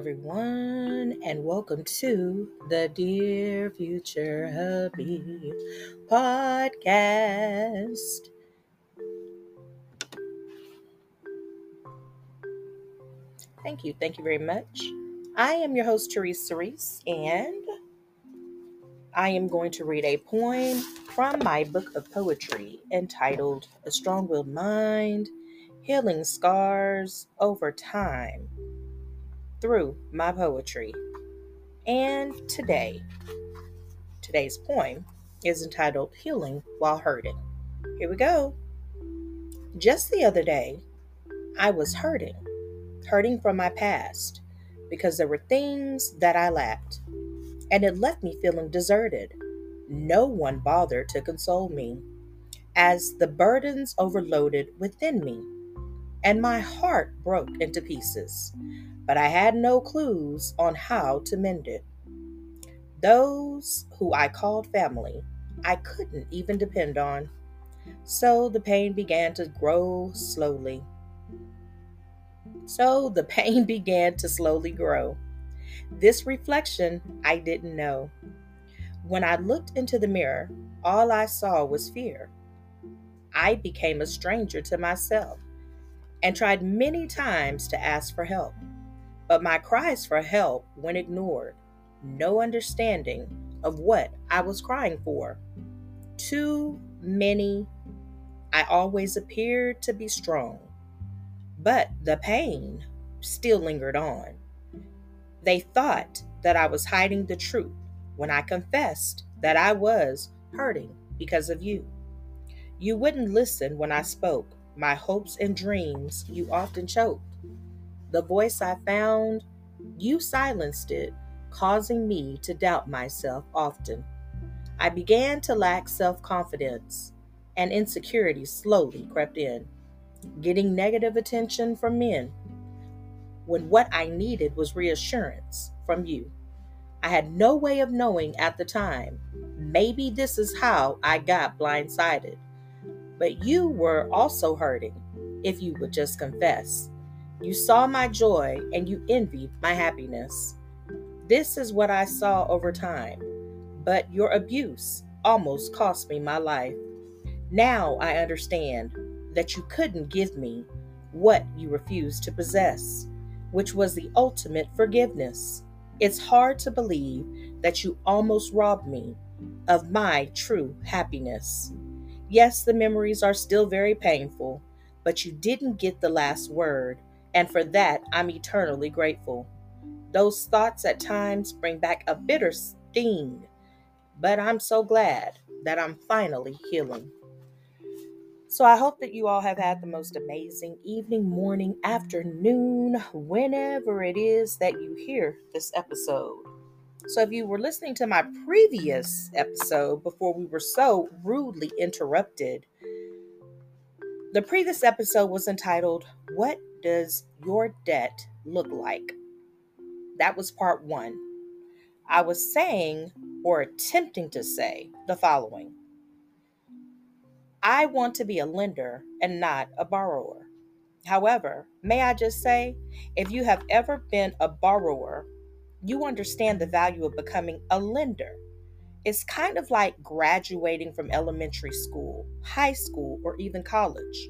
everyone, and welcome to the Dear Future Hubby podcast. Thank you. Thank you very much. I am your host, Therese Cerise, and I am going to read a poem from my book of poetry entitled A Strong Willed Mind Healing Scars Over Time through my poetry. And today, today's poem is entitled Healing While Hurting. Here we go. Just the other day, I was hurting, hurting from my past because there were things that I lacked, and it left me feeling deserted. No one bothered to console me as the burdens overloaded within me, and my heart broke into pieces but I had no clues on how to mend it. Those who I called family, I couldn't even depend on. So the pain began to grow slowly. So the pain began to slowly grow. This reflection I didn't know. When I looked into the mirror, all I saw was fear. I became a stranger to myself and tried many times to ask for help. But my cries for help went ignored, no understanding of what I was crying for. Too many, I always appeared to be strong, but the pain still lingered on. They thought that I was hiding the truth when I confessed that I was hurting because of you. You wouldn't listen when I spoke. My hopes and dreams you often choked. The voice I found, you silenced it, causing me to doubt myself often. I began to lack self confidence, and insecurity slowly crept in, getting negative attention from men when what I needed was reassurance from you. I had no way of knowing at the time. Maybe this is how I got blindsided. But you were also hurting, if you would just confess. You saw my joy and you envied my happiness. This is what I saw over time, but your abuse almost cost me my life. Now I understand that you couldn't give me what you refused to possess, which was the ultimate forgiveness. It's hard to believe that you almost robbed me of my true happiness. Yes, the memories are still very painful, but you didn't get the last word and for that I'm eternally grateful. Those thoughts at times bring back a bitter sting, but I'm so glad that I'm finally healing. So I hope that you all have had the most amazing evening, morning, afternoon, whenever it is that you hear this episode. So if you were listening to my previous episode before we were so rudely interrupted, the previous episode was entitled, What does your debt look like? That was part one. I was saying or attempting to say the following I want to be a lender and not a borrower. However, may I just say, if you have ever been a borrower, you understand the value of becoming a lender. It's kind of like graduating from elementary school, high school, or even college.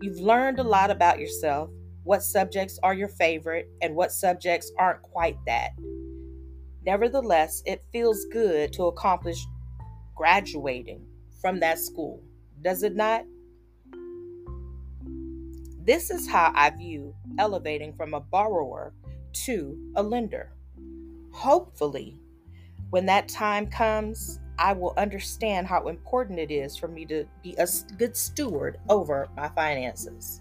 You've learned a lot about yourself, what subjects are your favorite, and what subjects aren't quite that. Nevertheless, it feels good to accomplish graduating from that school, does it not? This is how I view elevating from a borrower to a lender. Hopefully, when that time comes, I will understand how important it is for me to be a good steward over my finances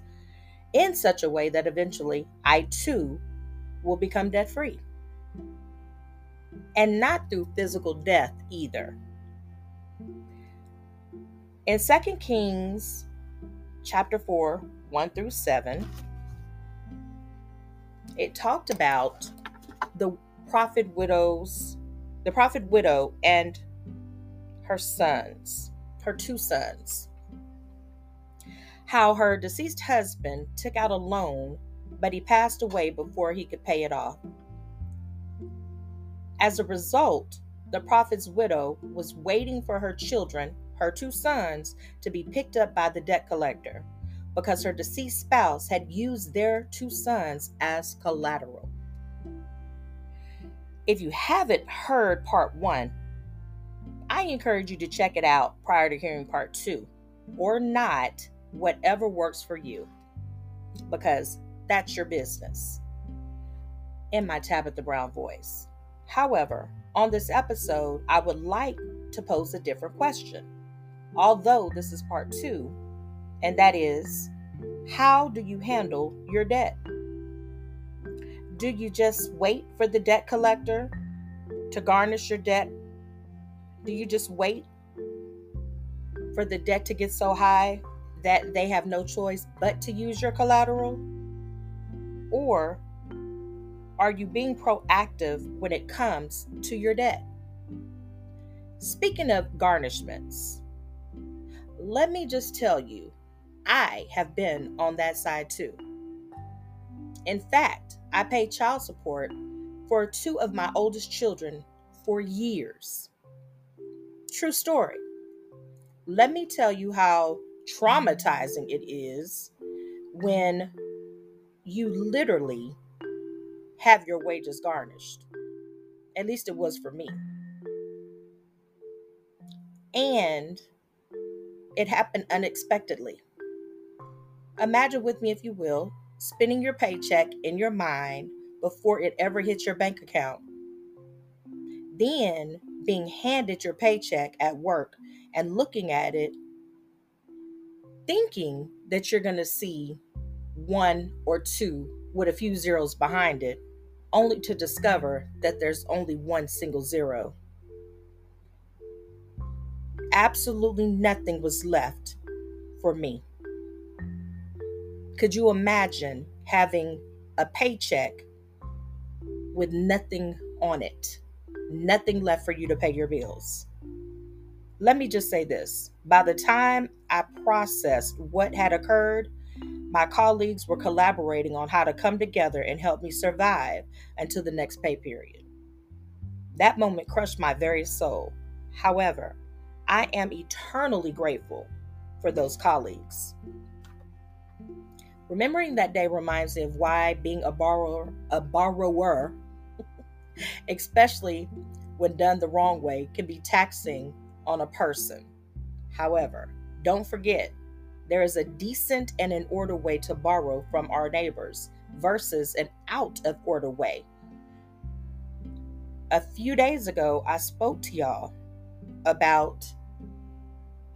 in such a way that eventually I too will become debt free. And not through physical death either. In 2 Kings chapter 4, 1 through 7, it talked about the prophet widows, the prophet widow and her sons, her two sons. How her deceased husband took out a loan but he passed away before he could pay it off. As a result, the prophet's widow was waiting for her children, her two sons, to be picked up by the debt collector because her deceased spouse had used their two sons as collateral. If you haven't heard part one, I encourage you to check it out prior to hearing part two, or not, whatever works for you, because that's your business. In my Tabitha Brown voice. However, on this episode, I would like to pose a different question, although this is part two, and that is how do you handle your debt? Do you just wait for the debt collector to garnish your debt? Do you just wait for the debt to get so high that they have no choice but to use your collateral? Or are you being proactive when it comes to your debt? Speaking of garnishments, let me just tell you, I have been on that side too. In fact, I paid child support for two of my oldest children for years. True story. Let me tell you how traumatizing it is when you literally have your wages garnished. At least it was for me. And it happened unexpectedly. Imagine with me, if you will, spending your paycheck in your mind before it ever hits your bank account. Then being handed your paycheck at work and looking at it, thinking that you're going to see one or two with a few zeros behind it, only to discover that there's only one single zero. Absolutely nothing was left for me. Could you imagine having a paycheck with nothing on it? Nothing left for you to pay your bills. Let me just say this by the time I processed what had occurred, my colleagues were collaborating on how to come together and help me survive until the next pay period. That moment crushed my very soul. However, I am eternally grateful for those colleagues. Remembering that day reminds me of why being a borrower, a borrower, especially when done the wrong way, can be taxing on a person. However, don't forget there is a decent and in order way to borrow from our neighbors versus an out of order way. A few days ago, I spoke to y'all about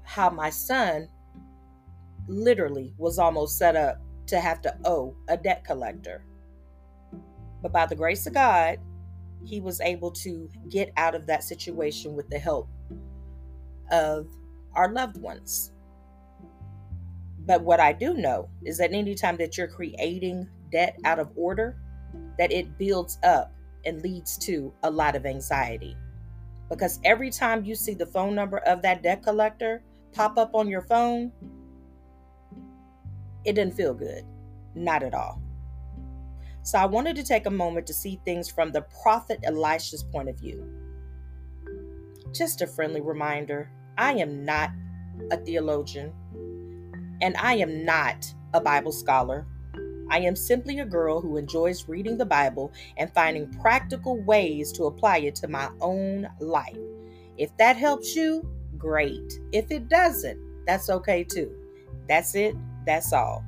how my son literally was almost set up to have to owe a debt collector. But by the grace of God, he was able to get out of that situation with the help of our loved ones. But what I do know is that anytime that you're creating debt out of order, that it builds up and leads to a lot of anxiety. Because every time you see the phone number of that debt collector pop up on your phone, it didn't feel good. Not at all. So I wanted to take a moment to see things from the prophet Elisha's point of view. Just a friendly reminder I am not a theologian and I am not a Bible scholar. I am simply a girl who enjoys reading the Bible and finding practical ways to apply it to my own life. If that helps you, great. If it doesn't, that's okay too. That's it, that's all.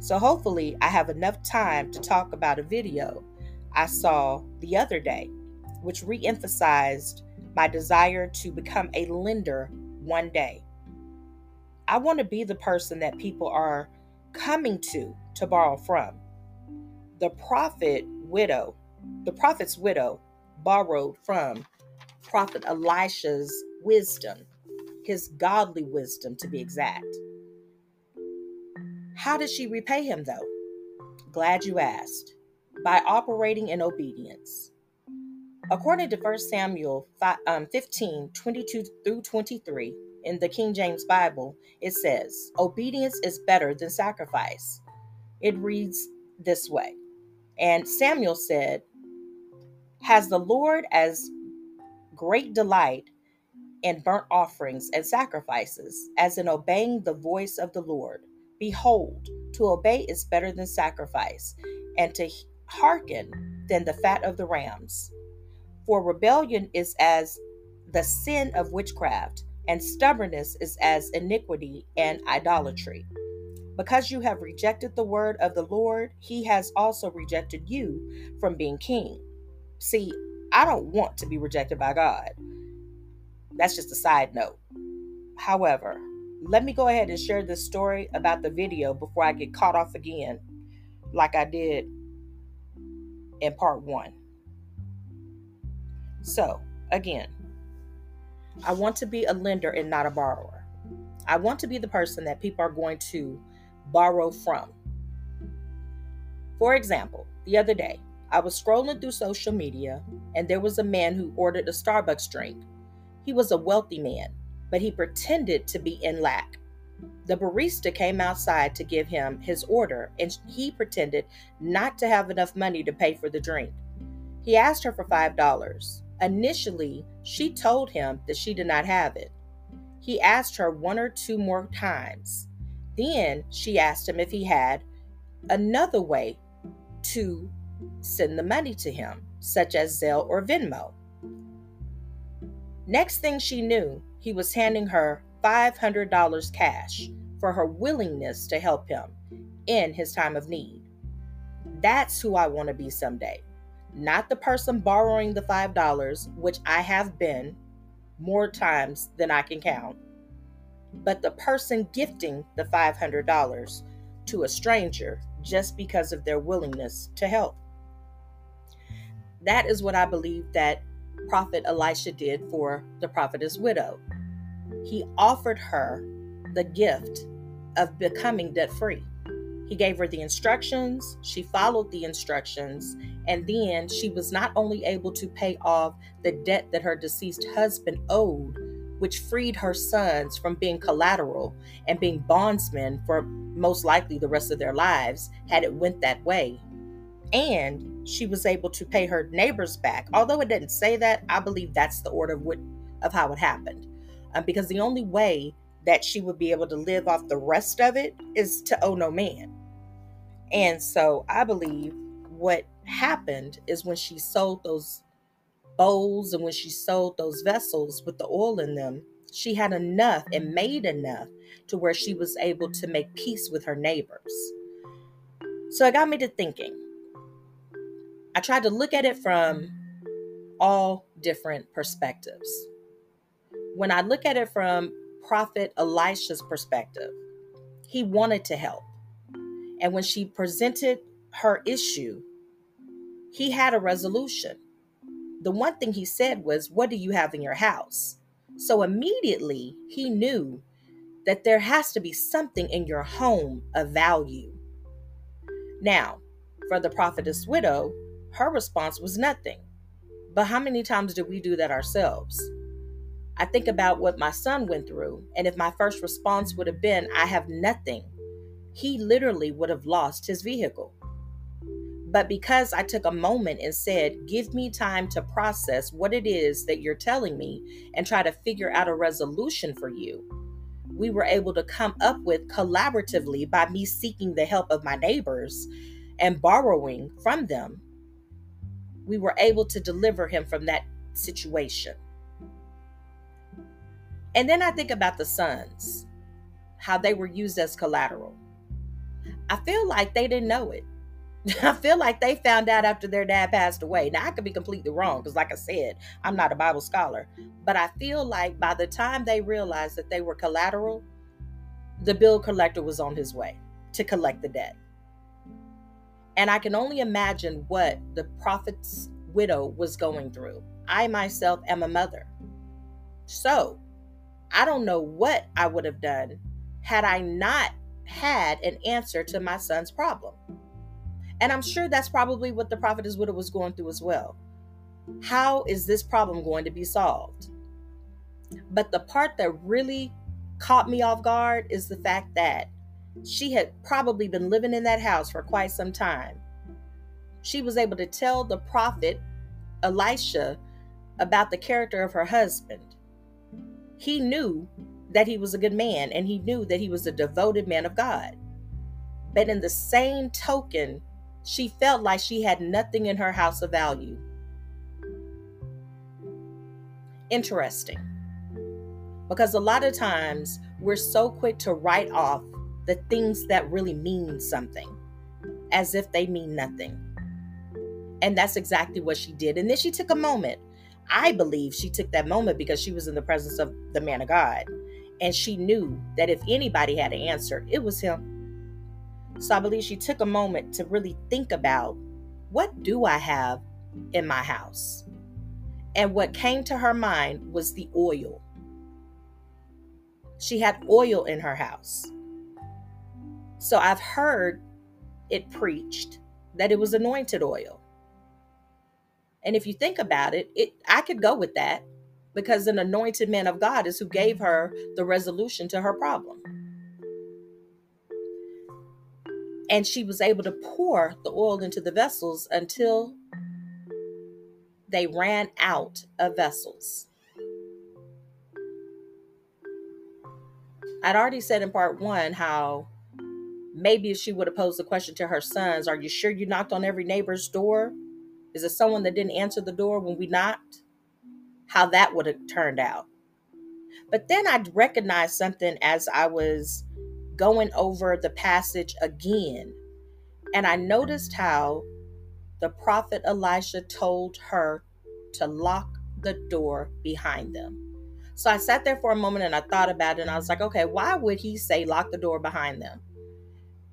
So, hopefully, I have enough time to talk about a video I saw the other day, which re emphasized my desire to become a lender one day. I want to be the person that people are coming to to borrow from. The prophet widow, the prophet's widow borrowed from prophet Elisha's wisdom, his godly wisdom to be exact. How did she repay him though? Glad you asked. By operating in obedience. According to 1 Samuel um, 15 22 through 23, in the King James Bible, it says, Obedience is better than sacrifice. It reads, this way. And Samuel said, Has the Lord as great delight in burnt offerings and sacrifices as in obeying the voice of the Lord? Behold, to obey is better than sacrifice, and to hearken than the fat of the rams. For rebellion is as the sin of witchcraft, and stubbornness is as iniquity and idolatry. Because you have rejected the word of the Lord, he has also rejected you from being king. See, I don't want to be rejected by God. That's just a side note. However, let me go ahead and share this story about the video before I get caught off again, like I did in part one. So, again, I want to be a lender and not a borrower. I want to be the person that people are going to borrow from. For example, the other day, I was scrolling through social media and there was a man who ordered a Starbucks drink. He was a wealthy man, but he pretended to be in lack. The barista came outside to give him his order and he pretended not to have enough money to pay for the drink. He asked her for $5. Initially, she told him that she did not have it. He asked her one or two more times. Then she asked him if he had another way to send the money to him, such as Zelle or Venmo. Next thing she knew, he was handing her $500 cash for her willingness to help him in his time of need. That's who I want to be someday. Not the person borrowing the $5, which I have been more times than I can count, but the person gifting the $500 to a stranger just because of their willingness to help. That is what I believe that Prophet Elisha did for the prophetess widow. He offered her the gift of becoming debt free. He gave her the instructions, she followed the instructions, and then she was not only able to pay off the debt that her deceased husband owed, which freed her sons from being collateral and being bondsmen for most likely the rest of their lives had it went that way. And she was able to pay her neighbors back. Although it didn't say that i believe that's the order of, what, of how it happened um, because the only way that she would be able to live off the rest of it is to owe no man and so i believe what happened is when she sold those bowls and when she sold those vessels with the oil in them, she had enough and made enough to where she was able to make peace with her neighbors. So it got me to thinking. I tried to look at it from all different perspectives. When I look at it from Prophet Elisha's perspective, he wanted to help. And when she presented her issue, he had a resolution the one thing he said was, What do you have in your house? So immediately he knew that there has to be something in your home of value. Now, for the prophetess widow, her response was nothing. But how many times do we do that ourselves? I think about what my son went through, and if my first response would have been, I have nothing, he literally would have lost his vehicle. But because I took a moment and said, Give me time to process what it is that you're telling me and try to figure out a resolution for you, we were able to come up with collaboratively by me seeking the help of my neighbors and borrowing from them. We were able to deliver him from that situation. And then I think about the sons, how they were used as collateral. I feel like they didn't know it I feel like they found out after their dad passed away. Now, I could be completely wrong because, like I said, I'm not a Bible scholar. But I feel like by the time they realized that they were collateral, the bill collector was on his way to collect the debt. And I can only imagine what the prophet's widow was going through. I myself am a mother. So I don't know what I would have done had I not had an answer to my son's problem. And I'm sure that's probably what the prophetess widow was going through as well. How is this problem going to be solved? But the part that really caught me off guard is the fact that she had probably been living in that house for quite some time. She was able to tell the prophet Elisha about the character of her husband. He knew that he was a good man and he knew that he was a devoted man of God. But in the same token, she felt like she had nothing in her house of value. Interesting. Because a lot of times we're so quick to write off the things that really mean something as if they mean nothing. And that's exactly what she did. And then she took a moment. I believe she took that moment because she was in the presence of the man of God. And she knew that if anybody had an answer, it was him. So I believe she took a moment to really think about what do I have in my house? And what came to her mind was the oil. She had oil in her house. So I've heard it preached that it was anointed oil. And if you think about it, it I could go with that because an anointed man of God is who gave her the resolution to her problem. And she was able to pour the oil into the vessels until they ran out of vessels. I'd already said in part one how maybe if she would have posed the question to her sons, Are you sure you knocked on every neighbor's door? Is it someone that didn't answer the door when we knocked? How that would have turned out. But then I recognized something as I was going over the passage again. And I noticed how the prophet Elisha told her to lock the door behind them. So I sat there for a moment and I thought about it and I was like, okay, why would he say lock the door behind them?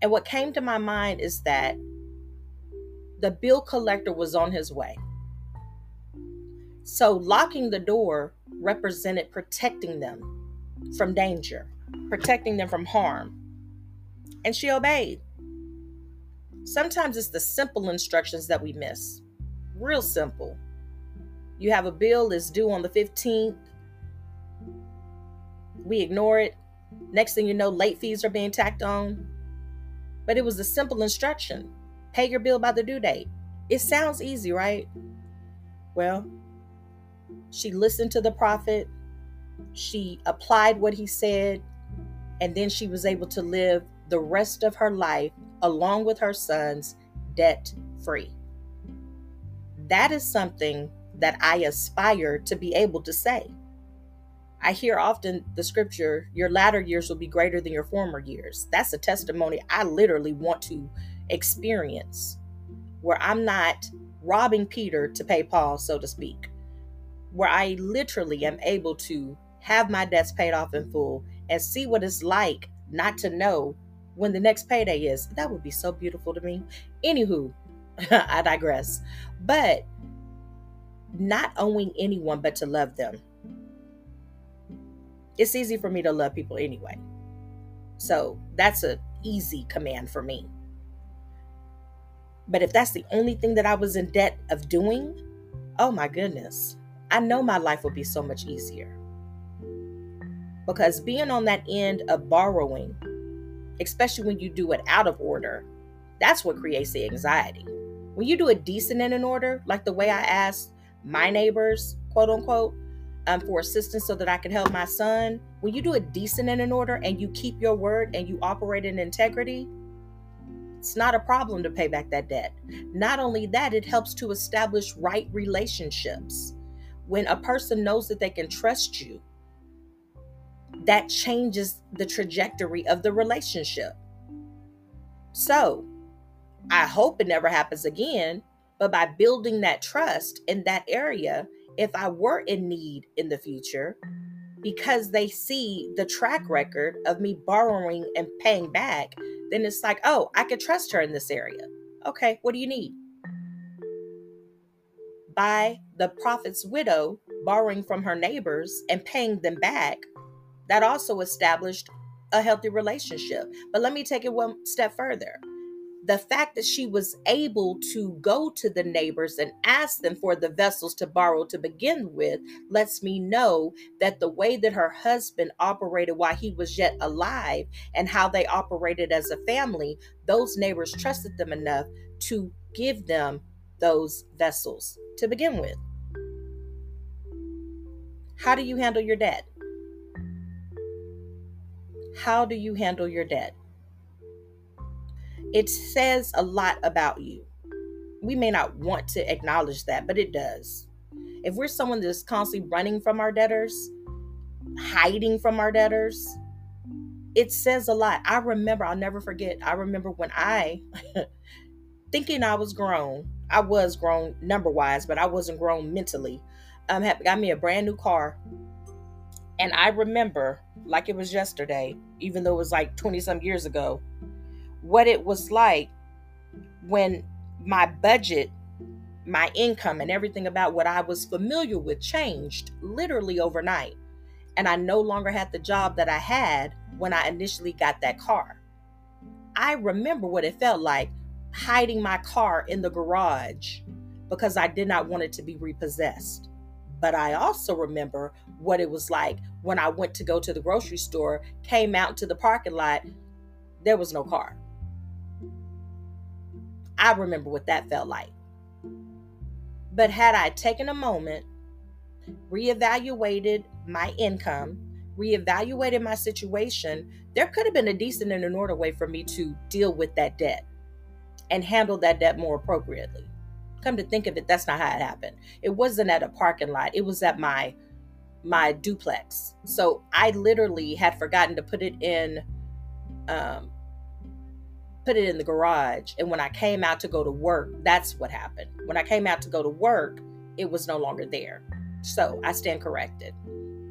And what came to my mind is that the bill collector was on his way. So locking the door represented protecting them from danger, protecting them from harm. And she obeyed. Sometimes it's the simple instructions that we miss. Real simple. You have a bill that's due on the 15th. We ignore it. Next thing you know, late fees are being tacked on. But it was a simple instruction pay your bill by the due date. It sounds easy, right? Well, she listened to the prophet, she applied what he said, and then she was able to live the rest of her life along with her sons debt free. That is something that I aspire to be able to say. I hear often the scripture, your latter years will be greater than your former years. That's a testimony I literally want to experience where I'm not robbing Peter to pay Paul, so to speak, where I literally am able to have my debts paid off in full and see what it's like not to know when the next payday is. That would be so beautiful to me. Anywho, I digress. But not owing anyone but to love them. It's easy for me to love people anyway. So that's an easy command for me. But if that's the only thing that I was in debt of doing, oh my goodness, I know my life would be so much easier. Because being on that end of borrowing, especially when you do it out of order, that's what creates the anxiety. When you do it decent and in order, like the way I asked my neighbors, quote unquote, um, for assistance so that I can help my son, when you do it decent and in order and you keep your word and you operate in integrity, it's not a problem to pay back that debt. Not only that, it helps to establish right relationships. When a person knows that they can trust you, that changes the trajectory of the relationship. So, I hope it never happens again, but by building that trust in that area, if I were in need in the future, because they see the track record of me borrowing and paying back, then it's like, oh, I could trust her in this area. Okay, what do you need? By the prophet's widow borrowing from her neighbors and paying them back, that also established a healthy relationship. But let me take it one step further. The fact that she was able to go to the neighbors and ask them for the vessels to borrow to begin with lets me know that the way that her husband operated while he was yet alive and how they operated as a family, those neighbors trusted them enough to give them those vessels to begin with. How do you handle your debt? How do you handle your debt? It says a lot about you. We may not want to acknowledge that, but it does. If we're someone that's constantly running from our debtors, hiding from our debtors, it says a lot. I remember, I'll never forget, I remember when I, thinking I was grown, I was grown number wise, but I wasn't grown mentally. Um, had got me a brand new car. And I remember, like it was yesterday, even though it was like 20 some years ago, what it was like when my budget, my income, and everything about what I was familiar with changed literally overnight. And I no longer had the job that I had when I initially got that car. I remember what it felt like hiding my car in the garage because I did not want it to be repossessed. But I also remember what it was like when I went to go to the grocery store, came out to the parking lot, there was no car. I remember what that felt like. But had I taken a moment, reevaluated my income, reevaluated my situation, there could have been a decent and an order way for me to deal with that debt and handle that debt more appropriately. Come to think of it, that's not how it happened. It wasn't at a parking lot. It was at my my duplex. So I literally had forgotten to put it in um, put it in the garage. And when I came out to go to work, that's what happened. When I came out to go to work, it was no longer there. So I stand corrected.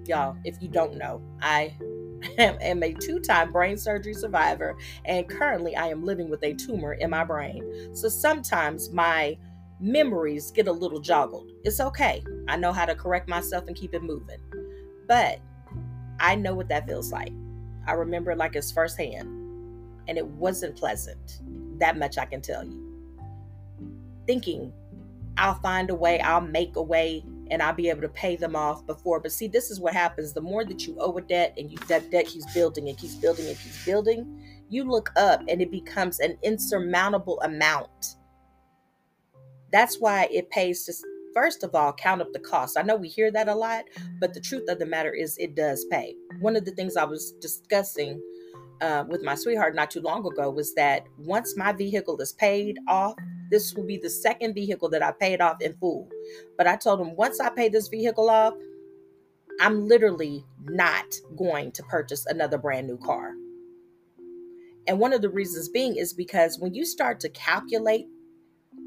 Y'all, if you don't know, I am a two time brain surgery survivor, and currently I am living with a tumor in my brain. So sometimes my memories get a little joggled. It's okay. I know how to correct myself and keep it moving. But I know what that feels like. I remember it like it's firsthand and it wasn't pleasant. That much I can tell you. Thinking, I'll find a way, I'll make a way, and I'll be able to pay them off before. But see, this is what happens. The more that you owe a debt and you that debt keeps building and keeps building and keeps building, you look up and it becomes an insurmountable amount. That's why it pays to first of all count up the cost. I know we hear that a lot, but the truth of the matter is it does pay. One of the things I was discussing uh, with my sweetheart not too long ago was that once my vehicle is paid off, this will be the second vehicle that I paid off in full. But I told him once I pay this vehicle off, I'm literally not going to purchase another brand new car. And one of the reasons being is because when you start to calculate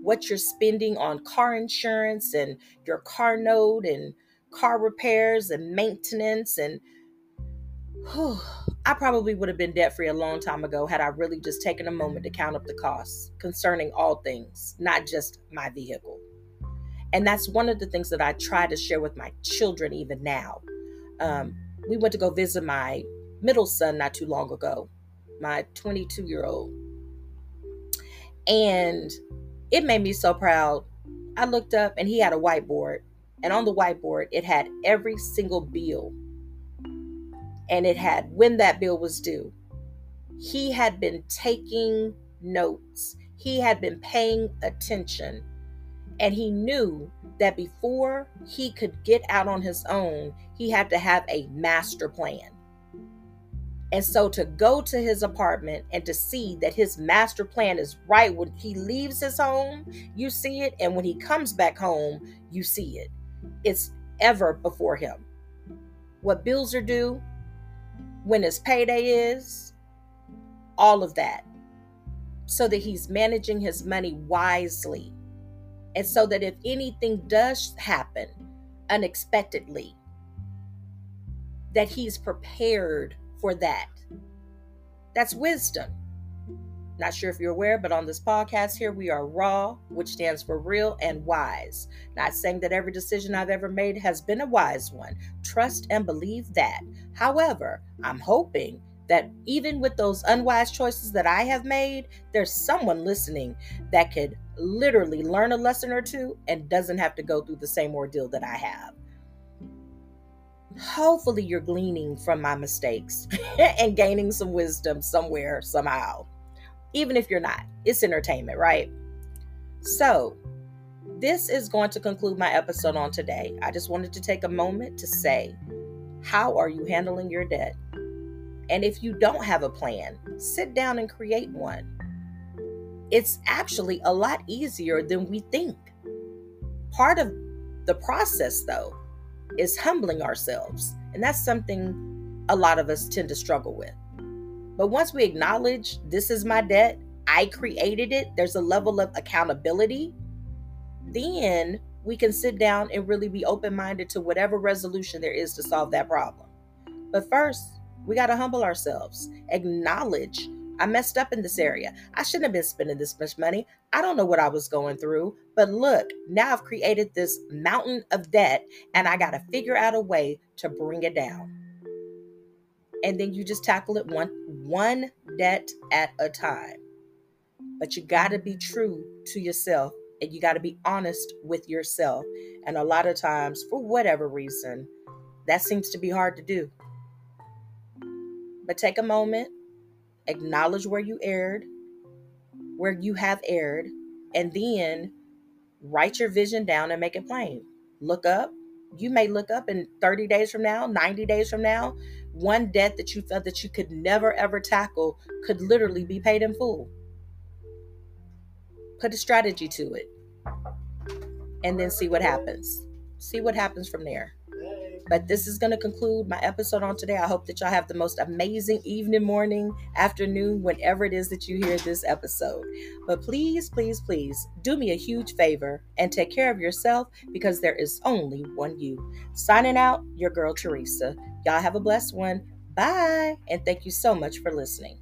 what you're spending on car insurance and your car note and car repairs and maintenance and whew, I probably would have been debt free a long time ago had I really just taken a moment to count up the costs concerning all things, not just my vehicle. And that's one of the things that I try to share with my children even now. Um, we went to go visit my middle son not too long ago, my 22 year old. And it made me so proud. I looked up and he had a whiteboard, and on the whiteboard, it had every single bill and it had when that bill was due. He had been taking notes, he had been paying attention, and he knew that before he could get out on his own, he had to have a master plan. And so to go to his apartment and to see that his master plan is right when he leaves his home, you see it. And when he comes back home, you see it. It's ever before him. What bills are due, when his payday is, all of that, so that he's managing his money wisely. And so that if anything does happen unexpectedly, that he's prepared for that. That's wisdom. Not sure if you're aware, but on this podcast here, we are raw, which stands for real and wise. Not saying that every decision I've ever made has been a wise one. Trust and believe that. However, I'm hoping that even with those unwise choices that I have made, there's someone listening that could literally learn a lesson or two and doesn't have to go through the same ordeal that I have. Hopefully, you're gleaning from my mistakes and gaining some wisdom somewhere, somehow. Even if you're not, it's entertainment, right? So, this is going to conclude my episode on today. I just wanted to take a moment to say, how are you handling your debt? And if you don't have a plan, sit down and create one. It's actually a lot easier than we think. Part of the process, though, is humbling ourselves. And that's something a lot of us tend to struggle with. But once we acknowledge this is my debt, I created it, there's a level of accountability, then we can sit down and really be open minded to whatever resolution there is to solve that problem. But first, we got to humble ourselves, acknowledge I messed up in this area. I shouldn't have been spending this much money. I don't know what I was going through. But look, now I've created this mountain of debt and I got to figure out a way to bring it down. And then you just tackle it one one debt at a time. But you got to be true to yourself and you got to be honest with yourself. And a lot of times, for whatever reason, that seems to be hard to do. But take a moment, acknowledge where you erred, where you have erred, and then write your vision down and make it plain. Look up. You may look up in 30 days from now, 90 days from now, one debt that you felt that you could never ever tackle could literally be paid in full. Put a strategy to it and then see what happens. See what happens from there. But this is going to conclude my episode on today. I hope that y'all have the most amazing evening, morning, afternoon, whenever it is that you hear this episode. But please, please, please do me a huge favor and take care of yourself because there is only one you. Signing out, your girl Teresa. Y'all have a blessed one. Bye. And thank you so much for listening.